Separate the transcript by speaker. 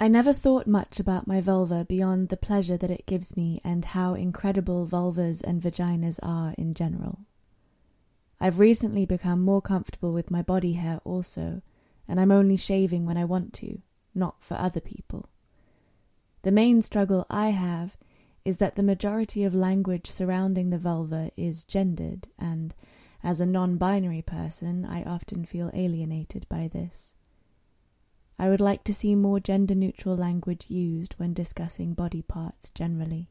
Speaker 1: I never thought much about my vulva beyond the pleasure that it gives me and how incredible vulvas and vaginas are in general. I've recently become more comfortable with my body hair also, and I'm only shaving when I want to, not for other people. The main struggle I have is that the majority of language surrounding the vulva is gendered, and as a non binary person, I often feel alienated by this. I would like to see more gender neutral language used when discussing body parts generally.